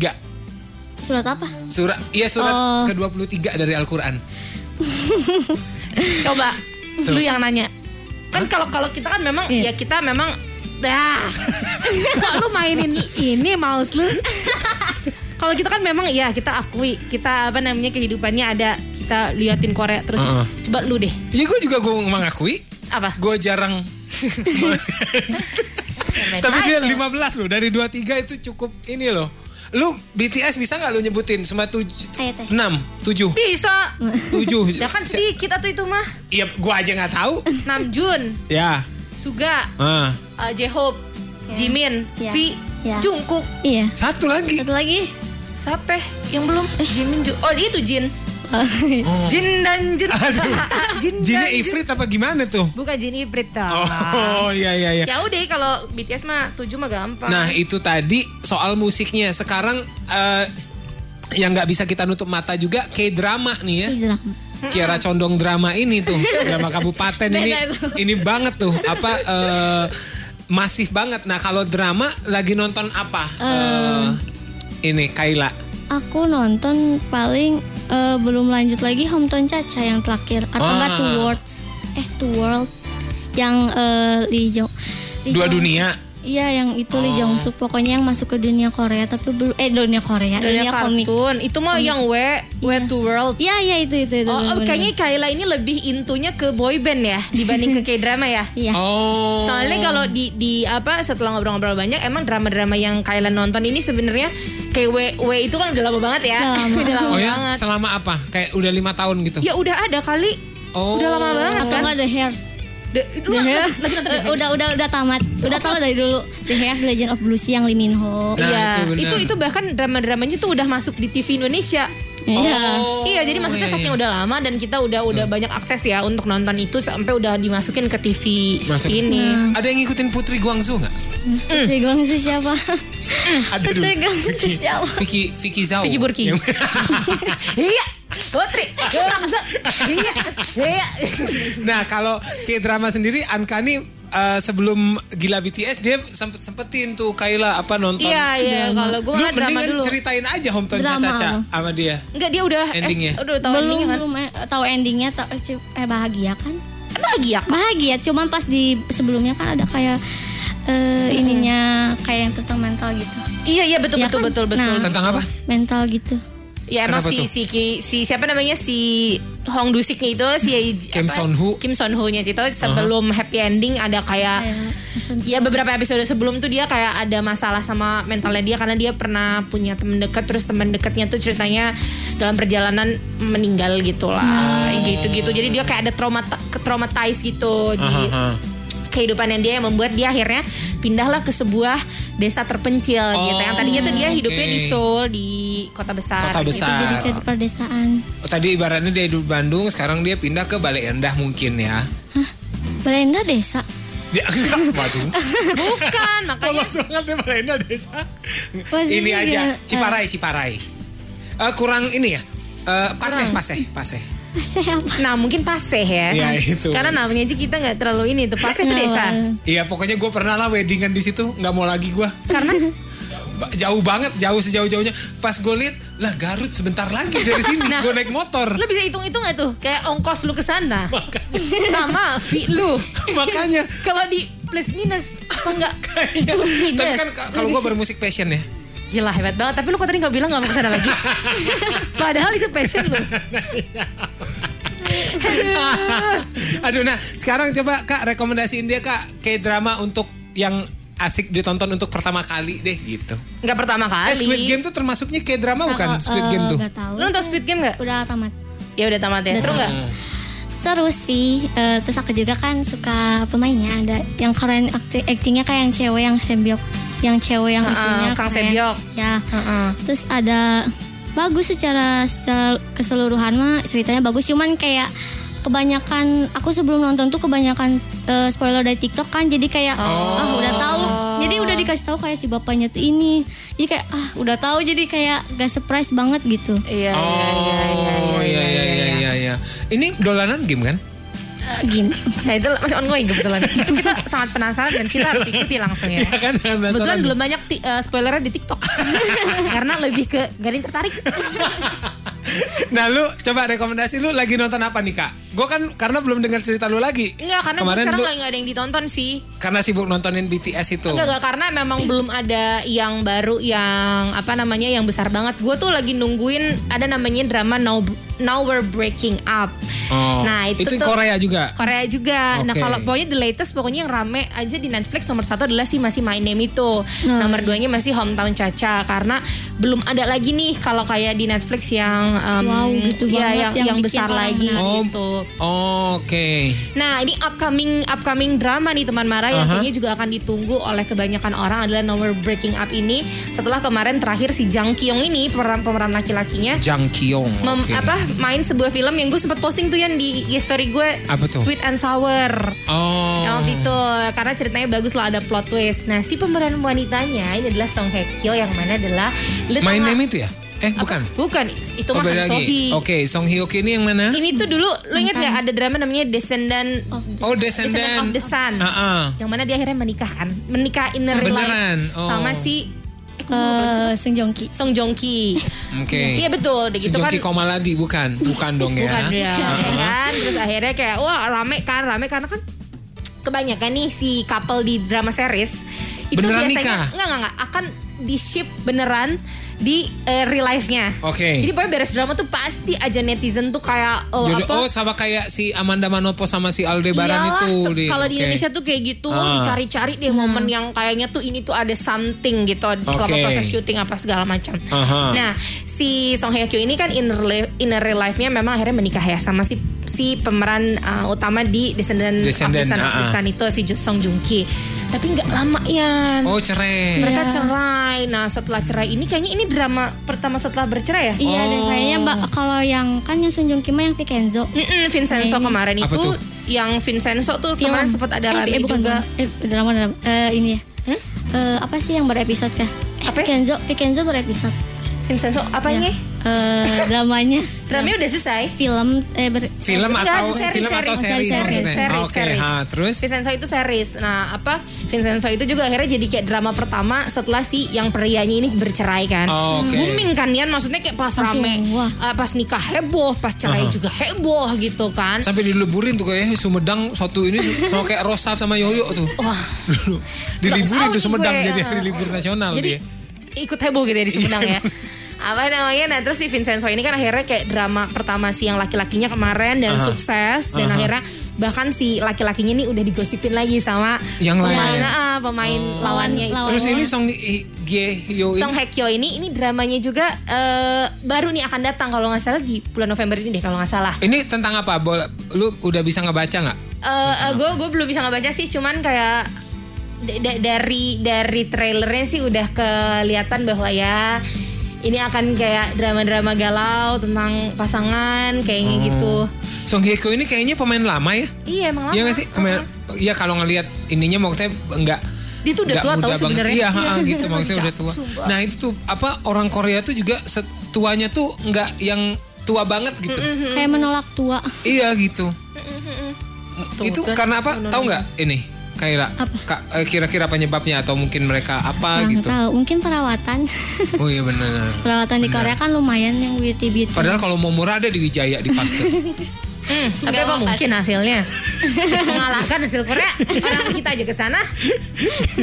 Speaker 3: Surat apa?
Speaker 1: Surat iya surat
Speaker 3: Oh.
Speaker 1: ke-23 dari Al-Quran. [laughs]
Speaker 2: Coba
Speaker 1: Tuh.
Speaker 2: lu yang nanya. Kan kalau kalau kita kan memang
Speaker 3: Iya.
Speaker 2: ya kita memang Dah. [laughs] Kok lu mainin ini mouse lu? [laughs] Kalau kita kan memang ya kita akui kita apa namanya kehidupannya ada kita liatin Korea terus
Speaker 1: Heeh.
Speaker 2: coba lu deh
Speaker 1: Iya, gue juga gue mengakui.
Speaker 2: apa?
Speaker 1: Gue jarang. [laughs] Tapi dia
Speaker 2: Baik.
Speaker 1: 15 loh. Dari 23 itu cukup ini loh. Lu BTS bisa nggak lu nyebutin? Cuma tujuh. 6, 7,
Speaker 2: Bisa.
Speaker 1: 7.
Speaker 2: Ya kan sedikit atau itu mah.
Speaker 1: Iya, gua aja nggak tahu.
Speaker 2: Namjoon,
Speaker 1: Ya.
Speaker 2: Suga,
Speaker 1: Ah.
Speaker 2: uh, J-Hope, Jimin,
Speaker 3: Ya.
Speaker 2: V,
Speaker 3: Ya.
Speaker 2: Jungkook.
Speaker 3: Iya.
Speaker 1: Satu lagi.
Speaker 3: Satu lagi.
Speaker 2: Siapa yang belum? Jimin Ju- Oh itu Jin.
Speaker 1: Oh.
Speaker 2: Jin dan Jin. [laughs] Jin
Speaker 1: Jinnya
Speaker 2: Jin.
Speaker 1: Ifrit apa gimana tuh?
Speaker 2: Bukan Jin Ifrit dah.
Speaker 1: Oh, iya iya iya.
Speaker 2: Ya udah kalau BTS mah 7 mah gampang.
Speaker 1: Nah itu tadi soal musiknya. Sekarang eh, yang nggak bisa kita nutup mata juga K-drama nih ya.
Speaker 3: Iya.
Speaker 1: Kiara Condong drama ini tuh drama kabupaten [laughs] ini ini banget tuh apa [laughs] eh, masif banget. Nah kalau drama lagi nonton apa? Eh, ini Kaila.
Speaker 3: Aku nonton paling eh, belum lanjut lagi Hometown Caca yang terakhir atau enggak
Speaker 1: Ah.
Speaker 3: Two Worlds eh Two World yang eh, Lee Jong
Speaker 1: Dua
Speaker 3: Jong-
Speaker 1: dunia.
Speaker 3: Iya yang itu Lee Jong Suk pokoknya yang masuk ke dunia Korea tapi belum eh dunia Korea
Speaker 2: dunia
Speaker 3: dunia, komik.
Speaker 2: kartun. Itu mah yang W W to World.
Speaker 3: Iya iya itu itu itu.
Speaker 2: Oh,
Speaker 3: bener-bener.
Speaker 2: kayaknya Kayla ini lebih intunya ke boy band ya dibanding ke K-drama ya.
Speaker 3: Iya.
Speaker 1: Oh.
Speaker 2: Soalnya kalau di di apa setelah ngobrol-ngobrol banyak emang drama-drama yang Kayla nonton ini sebenarnya kayak W W itu kan udah lama banget ya.
Speaker 3: Udah lama. [laughs]
Speaker 2: udah lama
Speaker 1: Oh ya,
Speaker 2: banget.
Speaker 1: selama apa? Kayak udah lima tahun gitu.
Speaker 2: Ya udah ada kali.
Speaker 1: Oh.
Speaker 2: Udah lama banget
Speaker 3: atau
Speaker 2: kan.
Speaker 3: The Hairs.
Speaker 2: The
Speaker 3: Hairs? udah udah udah tamat. Udah tamat dari dulu. The Hairs Legend of Blue Sea yang Lee Min Ho.
Speaker 1: Nah,
Speaker 2: Iya,
Speaker 1: itu
Speaker 2: itu itu bahkan drama-dramanya tuh udah masuk di TV Indonesia.
Speaker 3: Iya.
Speaker 1: Oh,
Speaker 2: iya, jadi maksudnya
Speaker 1: iya,
Speaker 2: saking
Speaker 1: iya.
Speaker 2: udah lama dan kita udah udah banyak akses ya untuk nonton itu sampai udah dimasukin ke TV
Speaker 1: Masuk.
Speaker 2: ini.
Speaker 1: Ada yang ngikutin Putri Guangzhou nggak?
Speaker 3: Putri Guangzhou siapa?
Speaker 1: Ada
Speaker 3: Putri
Speaker 1: Vicky,
Speaker 3: siapa?
Speaker 1: Vicky, Vicky Zhao.
Speaker 2: Vicky Burki. [laughs] Iya, Putri. Iya, iya.
Speaker 1: nah kalau K-drama sendiri Ankani eh, sebelum gila BTS dia sempet sempetin tuh Kaila apa nonton.
Speaker 2: Iya, iya. Kalau gue
Speaker 1: Lu
Speaker 2: malah drama
Speaker 1: mendingan
Speaker 2: dulu.
Speaker 1: ceritain aja Hometown
Speaker 3: Drama.
Speaker 1: Caca sama dia.
Speaker 2: Enggak dia udah
Speaker 1: Endingnya.
Speaker 2: Eh, udah tahu
Speaker 3: belum
Speaker 2: endingnya kan?
Speaker 3: belum eh, tahu endingnya tahu eh bahagia kan?
Speaker 2: Bahagia kok.
Speaker 3: Bahagia cuman pas di sebelumnya kan ada kayak eh, ininya kayak yang tentang mental gitu.
Speaker 2: Iya, iya betul
Speaker 3: Ya
Speaker 2: betul
Speaker 3: kan?
Speaker 2: betul betul.
Speaker 3: Nah.
Speaker 1: Tentang apa?
Speaker 3: Mental gitu.
Speaker 2: Ya emang
Speaker 1: Kenapa
Speaker 2: si, si Ki- si siapa namanya? Si Hong Dusiknya itu si
Speaker 1: Kim
Speaker 2: apa?
Speaker 1: Son-ho.
Speaker 2: Kim Son Ho nya itu sebelum happy ending ada kayak
Speaker 3: Kayak
Speaker 2: ya beberapa episode sebelum tuh dia kayak ada masalah sama mentalnya dia karena dia pernah punya teman dekat terus teman dekatnya tuh ceritanya dalam perjalanan meninggal gitu lah gitu gitu jadi dia kayak ada trauma traumatize gitu di
Speaker 1: Aha, aha.
Speaker 2: Kehidupannya dia yang membuat dia akhirnya pindahlah ke sebuah desa terpencil gitu yang tadinya tuh dia hidupnya di Seoul di kota besar
Speaker 1: Kota
Speaker 2: gitu.
Speaker 1: besar.
Speaker 3: jadi kayak perdesaan.
Speaker 1: Oh, tadi ibaratnya dia di Bandung, sekarang dia pindah ke Bale Endah mungkin ya.
Speaker 3: Belanda desa.
Speaker 1: Ya, [laughs] waduh.
Speaker 2: bukan makanya
Speaker 1: Polos banget deh Bale Endah desa.
Speaker 3: Posisinya
Speaker 1: ini aja,
Speaker 3: gimana?
Speaker 1: Ciparai, Ciparai. Eh, kurang ini ya. Eh, paseh, paseh, paseh.
Speaker 3: Saya apa?
Speaker 2: nah mungkin paseh ya
Speaker 1: Iya, itu.
Speaker 2: karena namanya aja kita nggak terlalu ini tuh paseh tuh desa
Speaker 1: Iya, pokoknya gue pernah lah weddingan di situ, nggak mau lagi gue.
Speaker 2: karena
Speaker 1: Ba- Jauh banget, jauh sejauh-jauhnya. Pas gue lihat, lah Garut sebentar lagi dari sini.
Speaker 2: Nah.
Speaker 1: gue naik motor.
Speaker 2: lu bisa hitung-hitung nggak tuh kayak ongkos lu ke sana sama fee lu
Speaker 1: Makanya.
Speaker 2: kalau di plus minus apa enggak
Speaker 1: Kayaknya. Tapi kan ka- kalau gue bermusik passion ya.
Speaker 2: Gila hebat banget Tapi lu kok tadi gak bilang gak mau ke sana lagi [laughs] Padahal itu passion lu [laughs]
Speaker 1: Aduh, nah sekarang coba kak rekomendasiin dia kak kayak drama untuk yang asik ditonton untuk pertama kali deh gitu.
Speaker 2: Gak pertama
Speaker 1: Eh,
Speaker 2: kali
Speaker 1: Squid Game tuh termasuknya kayak drama bukan? Squid Game tuh.
Speaker 3: Gak tahu.
Speaker 2: Lu nonton Squid Game gak?
Speaker 3: Udah tamat.
Speaker 2: Ya udah tamat ya Seru gak?
Speaker 3: Seru sih. Eh, terus aku juga kan suka pemainnya. Ada yang keren akti- aktingnya kayak yang cewek yang sembiok, yang cewek yang
Speaker 2: Heeh,
Speaker 3: aktingnya
Speaker 2: Kang
Speaker 3: keren.
Speaker 2: Sembiok.
Speaker 3: Ya.
Speaker 2: Heeh.
Speaker 3: Terus ada bagus secara sel- keseluruhan mah ceritanya bagus. Cuman kayak kebanyakan aku sebelum nonton tuh kebanyakan eh, spoiler dari TikTok kan jadi kayak ah udah tahu jadi udah dikasih tahu kayak si bapaknya tuh ini jadi kayak ah udah tahu jadi kayak gak surprise banget gitu
Speaker 2: Iya iya iya iya
Speaker 1: Oh iya iya iya iya. iya. Ini dolanan game kan?
Speaker 3: Gini.
Speaker 2: Nah itu masih ongoing kebetulan. Itu kita sangat penasaran dan kita harus ikuti langsung ya.
Speaker 1: Iya kan?
Speaker 2: Kebetulan belum banyak eh, spoilernya di TikTok. [laughs] Karena lebih ke yang tertarik.
Speaker 1: Nah lu coba rekomendasi lu lagi nonton apa nih kak? Gue kan karena belum dengar cerita lu lagi.
Speaker 2: Enggak karena gue
Speaker 1: Kemarin
Speaker 2: sekarang
Speaker 1: lu
Speaker 2: lagi gak ada yang ditonton sih
Speaker 1: karena sibuk nontonin BTS itu.
Speaker 2: Enggak, enggak karena memang belum ada yang baru yang apa namanya yang besar banget. Gue tuh lagi nungguin ada namanya drama Now Now We're Breaking Up.
Speaker 1: Oh,
Speaker 2: Nah, itu
Speaker 1: itu
Speaker 2: tuh-
Speaker 1: Korea juga.
Speaker 2: Korea juga. Nah
Speaker 1: Oke.
Speaker 2: kalau pokoknya the latest pokoknya yang rame aja di Netflix nomor satu adalah si masih My Name itu. Nomor duanya masih Hometown Caca karena belum ada lagi nih kalau kayak di Netflix yang um,
Speaker 3: Wow, gitu
Speaker 2: ya,
Speaker 3: banget
Speaker 2: yang
Speaker 3: yang
Speaker 2: yang besar lagi
Speaker 1: menarik.
Speaker 2: gitu.
Speaker 1: Oh, Oke.
Speaker 2: Nah ini upcoming upcoming drama nih teman Mara yang
Speaker 1: Aha.
Speaker 2: kayaknya juga akan ditunggu oleh kebanyakan orang adalah No More Breaking Up ini setelah kemarin terakhir si Jang Kyung ini pemeran pemeran laki-lakinya
Speaker 1: Jang Kyung.
Speaker 2: mem-
Speaker 1: Oke.
Speaker 2: apa main sebuah film yang gue sempat posting tuh yang di IG story gue
Speaker 1: Apa tuh?
Speaker 2: Sweet and Sour.
Speaker 1: Oh.
Speaker 2: Yang waktu itu karena ceritanya bagus lah ada plot twist. Nah si pemeran wanitanya ini adalah Song Hye Kyo yang mana adalah Ha-
Speaker 1: name itu ya? Eh
Speaker 2: Apa?
Speaker 1: bukan.
Speaker 2: Bukan itu
Speaker 1: Oh
Speaker 2: mah Han. Sohee.
Speaker 1: Oke, Song Hye Kyo ini yang mana?
Speaker 2: Ini tuh dulu lo inget gak ada drama namanya Descendant
Speaker 1: Oh,
Speaker 2: Descendant
Speaker 1: Descendant.
Speaker 2: of the Sun.
Speaker 1: Ah, ah.
Speaker 2: Yang mana dia akhirnya menikah kan? Menikah in real
Speaker 1: Beneran?
Speaker 2: life
Speaker 1: Oh.
Speaker 2: sama si eh,
Speaker 3: Eh, Sung Joong Ki
Speaker 2: Song Joong Ki.
Speaker 1: Oke.
Speaker 2: Iya betul, gitu
Speaker 1: Sejong
Speaker 2: kan.
Speaker 1: Ki Komaladi bukan? Bukan dong ya.
Speaker 2: Bukan dia, ya kan? Terus akhirnya kayak wah rame kan, rame karena kan kebanyakan nih si couple di drama series itu
Speaker 1: Beneran
Speaker 2: biasanya
Speaker 1: nikah?
Speaker 2: enggak enggak enggak akan di ship beneran di eh, real life-nya.
Speaker 1: Oke.
Speaker 2: Jadi pokoknya beres drama tuh pasti aja netizen tuh kayak oh,
Speaker 1: Jadi,
Speaker 2: apa?
Speaker 1: oh sama kayak si Amanda Manopo sama si Aldebaran
Speaker 2: Iyalah,
Speaker 1: itu.
Speaker 2: kalau di. Indonesia tuh kayak gitu,
Speaker 1: Ah.
Speaker 2: dicari-cari deh momen yang kayaknya tuh ini tuh ada something gitu selama
Speaker 1: Oke.
Speaker 2: proses syuting apa segala macam.
Speaker 1: Aha.
Speaker 2: Nah, si Song Hye Kyo ini kan in real, in real life-nya memang akhirnya menikah ya sama si si pemeran uh, utama di Descendant,
Speaker 1: Descendant,
Speaker 2: of the Sun. Sun itu si Jo Song Joong Ki. Tapi nggak lama ya.
Speaker 1: Oh cerai.
Speaker 2: Mereka
Speaker 3: Iya.
Speaker 2: cerai. Nah, setelah cerai ini kayaknya ini drama pertama setelah bercerai ya?
Speaker 3: Iya
Speaker 1: Oh.
Speaker 3: kayaknya mbak kalau yang kan yang Sung Joong Ki mah yang Vincenzo
Speaker 2: Mm-mm, Vincenzo
Speaker 3: Nah, ini.
Speaker 2: kemarin itu
Speaker 1: tuh?
Speaker 2: yang Vincenzo tuh kemarin sempat ada
Speaker 3: eh,
Speaker 2: rame
Speaker 3: eh, bukan,
Speaker 2: juga.
Speaker 3: Eh, drama drama eh, ini ya
Speaker 2: Hmm?
Speaker 3: Eh, apa sih yang berepisode kah? Eh,
Speaker 2: Apa?
Speaker 3: Vincenzo, Vincenzo berepisode.
Speaker 2: Vincenzo apa
Speaker 3: Ya. Eh, dramanya
Speaker 2: Dramanya udah selesai.
Speaker 3: film eh ber,
Speaker 1: Film
Speaker 2: Enggak,
Speaker 1: atau
Speaker 2: series,
Speaker 1: film atau
Speaker 2: series,
Speaker 1: series,
Speaker 3: series,
Speaker 1: maksudnya?
Speaker 2: series,
Speaker 1: Oke,
Speaker 2: series.
Speaker 1: ha, terus
Speaker 2: Vincenzo itu series. Nah, apa? Vincenzo itu juga akhirnya jadi kayak drama pertama setelah si yang prianya ini bercerai kan.
Speaker 1: Oh, oke.
Speaker 2: Booming kan Yan, maksudnya kayak pas
Speaker 3: Langsung,
Speaker 2: rame,
Speaker 3: wah.
Speaker 2: eh, pas nikah heboh, pas cerai juga heboh gitu kan.
Speaker 1: sampai dileburin tuh kayaknya Sumedang satu ini sama kayak Rosaf sama Yoyo tuh.
Speaker 2: Wah.
Speaker 1: Dulu [laughs] diliburin tuh Sumedang
Speaker 2: gue,
Speaker 1: jadi
Speaker 2: eh.
Speaker 1: hari libur nasional
Speaker 2: Jadi
Speaker 1: dia.
Speaker 2: ikut heboh gitu ya di Sumedang ya. [laughs] apa namanya nah terus si Vincenzo ini kan akhirnya kayak drama pertama si yang laki-lakinya kemarin dan
Speaker 1: Aha.
Speaker 2: sukses dan
Speaker 1: Aha.
Speaker 2: akhirnya bahkan si laki-lakinya ini udah digosipin lagi sama
Speaker 1: Yang lain.
Speaker 2: pemain, ah, pemain lawannya itu.
Speaker 1: Terus ini Song Hye Hyo
Speaker 2: Song
Speaker 1: ini
Speaker 2: Hye Kyo ini ini dramanya juga eh, baru nih akan datang kalau nggak salah di bulan November ini deh kalau nggak salah.
Speaker 1: ini tentang apa? Bola, lu udah bisa ngebaca nggak?
Speaker 2: gue gue belum bisa ngebaca sih cuman kayak da- da- dari dari trailernya sih udah kelihatan bahwa ya ini akan kayak drama-drama galau tentang pasangan kayaknya gitu.
Speaker 1: Song Hye Kyo ini kayaknya pemain lama ya?
Speaker 2: Iya emang lama.
Speaker 1: Iya nggak sih? Pemain, iya kalau ngelihat ininya maksudnya enggak
Speaker 2: Dia tuh udah
Speaker 1: nggak
Speaker 2: tua tau sebenarnya.
Speaker 1: Iya, ha, gitu maksudnya udah tua.
Speaker 2: Sumpah.
Speaker 1: Nah, itu tuh apa orang Korea tuh juga tuanya tuh enggak yang tua banget gitu.
Speaker 3: Kayak menolak tua.
Speaker 1: Iya gitu.
Speaker 2: Tuh,
Speaker 1: itu
Speaker 2: kan,
Speaker 1: karena apa? Tahu nggak ini? Kayak
Speaker 3: Apa?
Speaker 1: Eh, kira-kira penyebabnya atau mungkin mereka apa
Speaker 3: Nggak
Speaker 1: gitu.
Speaker 3: tahu, mungkin perawatan. [laughs]
Speaker 1: Oh iya benar.
Speaker 3: perawatan di Korea kan lumayan yang beauty beauty.
Speaker 1: Padahal kalau mau murah ada di Wijaya di Pasteur. [laughs]
Speaker 2: Hmm, tapi apa mungkin hasilnya [laughs] mengalahkan hasil Korea? Orang kita aja ke sana.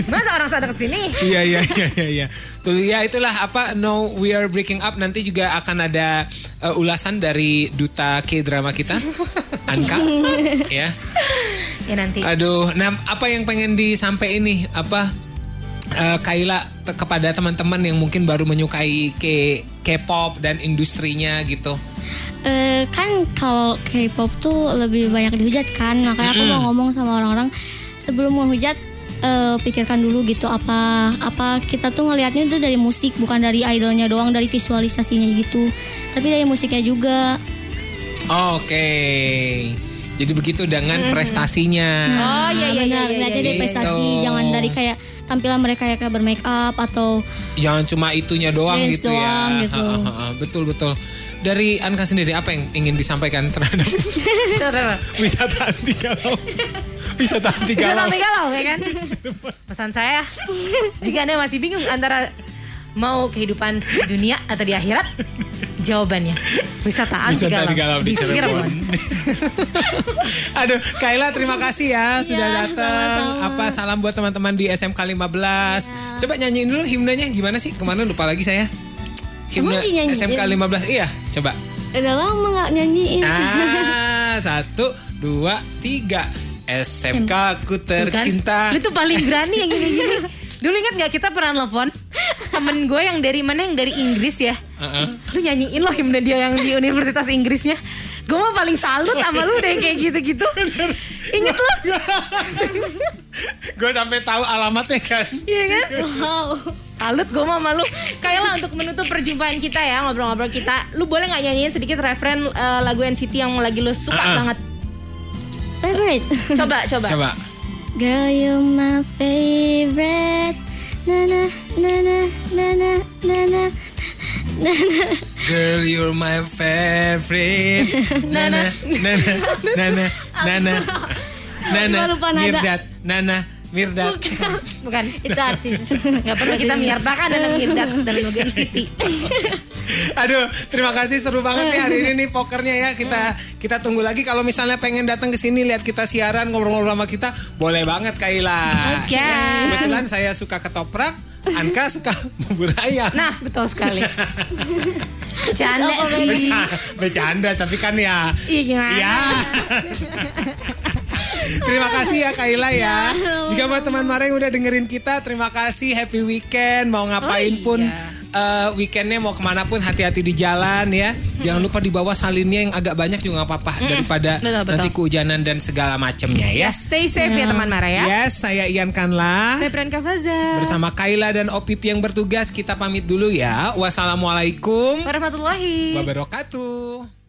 Speaker 2: Masa orang sana ke sini?
Speaker 1: Iya iya iya iya iya. Tuh ya itulah apa No We Are Breaking Up nanti juga akan ada uh, ulasan dari duta K-drama kita [laughs] Anka ya.
Speaker 2: Ya nanti.
Speaker 1: Aduh, nah apa yang pengen disampaikan ini apa uh, Kaila te- kepada teman-teman yang mungkin baru menyukai K K-pop dan industrinya gitu.
Speaker 3: Eh, kan kalau K-pop tuh lebih banyak dihujat kan makanya aku mau ngomong sama orang-orang sebelum menghujat eh, pikirkan dulu gitu apa apa kita tuh ngelihatnya itu dari musik bukan dari idolnya doang dari visualisasinya gitu tapi dari musiknya juga
Speaker 1: Oke. Jadi begitu dengan prestasinya.
Speaker 2: Oh iya iya iya.
Speaker 3: benar
Speaker 2: iya,
Speaker 3: ngeliatnya
Speaker 2: iya,
Speaker 3: dari
Speaker 2: iya.
Speaker 3: prestasi
Speaker 1: Gitu.
Speaker 3: jangan dari kayak tampilan mereka ya kayak bermake up atau
Speaker 1: Jangan cuma itunya doang gitu
Speaker 3: doang
Speaker 1: ya.
Speaker 3: gitu.
Speaker 1: Ha, ha, ha. Betul betul. Dari Anka sendiri apa yang ingin disampaikan terhadap [laughs] wisata anti galau? wisata anti
Speaker 2: Bisa
Speaker 1: galau.
Speaker 2: sampai galau ya kan? [laughs] Pesan saya, jika Anda masih bingung antara mau kehidupan di dunia atau di akhirat, jawabannya wisata
Speaker 1: Wisata anti galau di
Speaker 2: di Cirebon. [laughs]
Speaker 1: Aduh, Kaila terima kasih ya sudah
Speaker 3: Iya,
Speaker 1: datang.
Speaker 3: sama-sama.
Speaker 1: Apa salam buat teman-teman di SMK 15. Coba nyanyiin dulu himnenya gimana sih? Ke mana lupa lagi saya. Himne
Speaker 3: dinyanyiin?
Speaker 1: SMK 15. Iya, coba.
Speaker 3: udah lama nggak nyanyiin
Speaker 1: Nah, satu, dua, tiga. SMK ku tercinta.
Speaker 2: Lu tuh paling berani yang gini-gini. [laughs] Dulu ingat gak kita pernah nelfon temen gue yang dari mana yang dari Inggris ya.
Speaker 1: Heeh.
Speaker 2: Lu nyanyiin loh himne dia yang di Universitas Inggrisnya. Gue mah paling salut sama lu deh kayak gitu-gitu. [laughs] Ingat lu? [laughs]
Speaker 1: Gue sampai tahu alamatnya kan.
Speaker 2: Iya kan?
Speaker 3: wow
Speaker 2: Salut gue mah sama lu Kayaklah untuk menutup perjumpaan kita ya Ngobrol-ngobrol kita Lu boleh gak nyanyiin sedikit referen eh, lagu NCT yang lagi lu suka
Speaker 1: Ah.
Speaker 2: banget
Speaker 3: favorite
Speaker 2: Coba, coba
Speaker 1: Coba.
Speaker 3: Girl, you my favorite. Na na na na na. na na. [laughs]
Speaker 1: Girl, you're my favorite. [laughs] Nana, Nana, Nana, [laughs] Nana, Nana. Mirdad, Nana, Mirdad.
Speaker 2: Bukan
Speaker 3: Itu artis.
Speaker 2: Gak perlu kita miartakan dalam Mirdat dalam lagu NCT
Speaker 1: Aduh, terima kasih seru banget ya hari ini nih pokernya ya. Kita kita tunggu lagi kalau misalnya pengen datang ke sini lihat kita siaran ngobrol-ngobrol sama kita, boleh banget Kaila.
Speaker 2: Oke.
Speaker 1: Kebetulan saya suka ketoprak, Anka suka bubur ayam.
Speaker 2: Nah betul sekali Canda
Speaker 3: Oh,
Speaker 2: sih
Speaker 1: Bercanda tapi kan ya
Speaker 2: Iya gimana
Speaker 1: Ya. terima kasih ya Kaila ya. Juga buat teman Mara yang udah dengerin kita, terima kasih. Happy weekend. Mau ngapain
Speaker 2: Oh,
Speaker 1: pun eh, weekendnya mau ke mana pun hati-hati di jalan ya. Jangan lupa dibawa salinnya yang agak banyak juga nggak apa-apa daripada
Speaker 2: Betul, betul.
Speaker 1: nanti kehujanan dan segala macamnya ya.
Speaker 2: Ya stay safe ya teman Mara ya
Speaker 1: Yes, saya Ian Kanla.
Speaker 2: Saya Pranka Faza
Speaker 1: Bersama Kaila dan Opip yang bertugas kita pamit dulu ya. Wassalamualaikum
Speaker 2: Warahmatullahi
Speaker 1: wabarakatuh.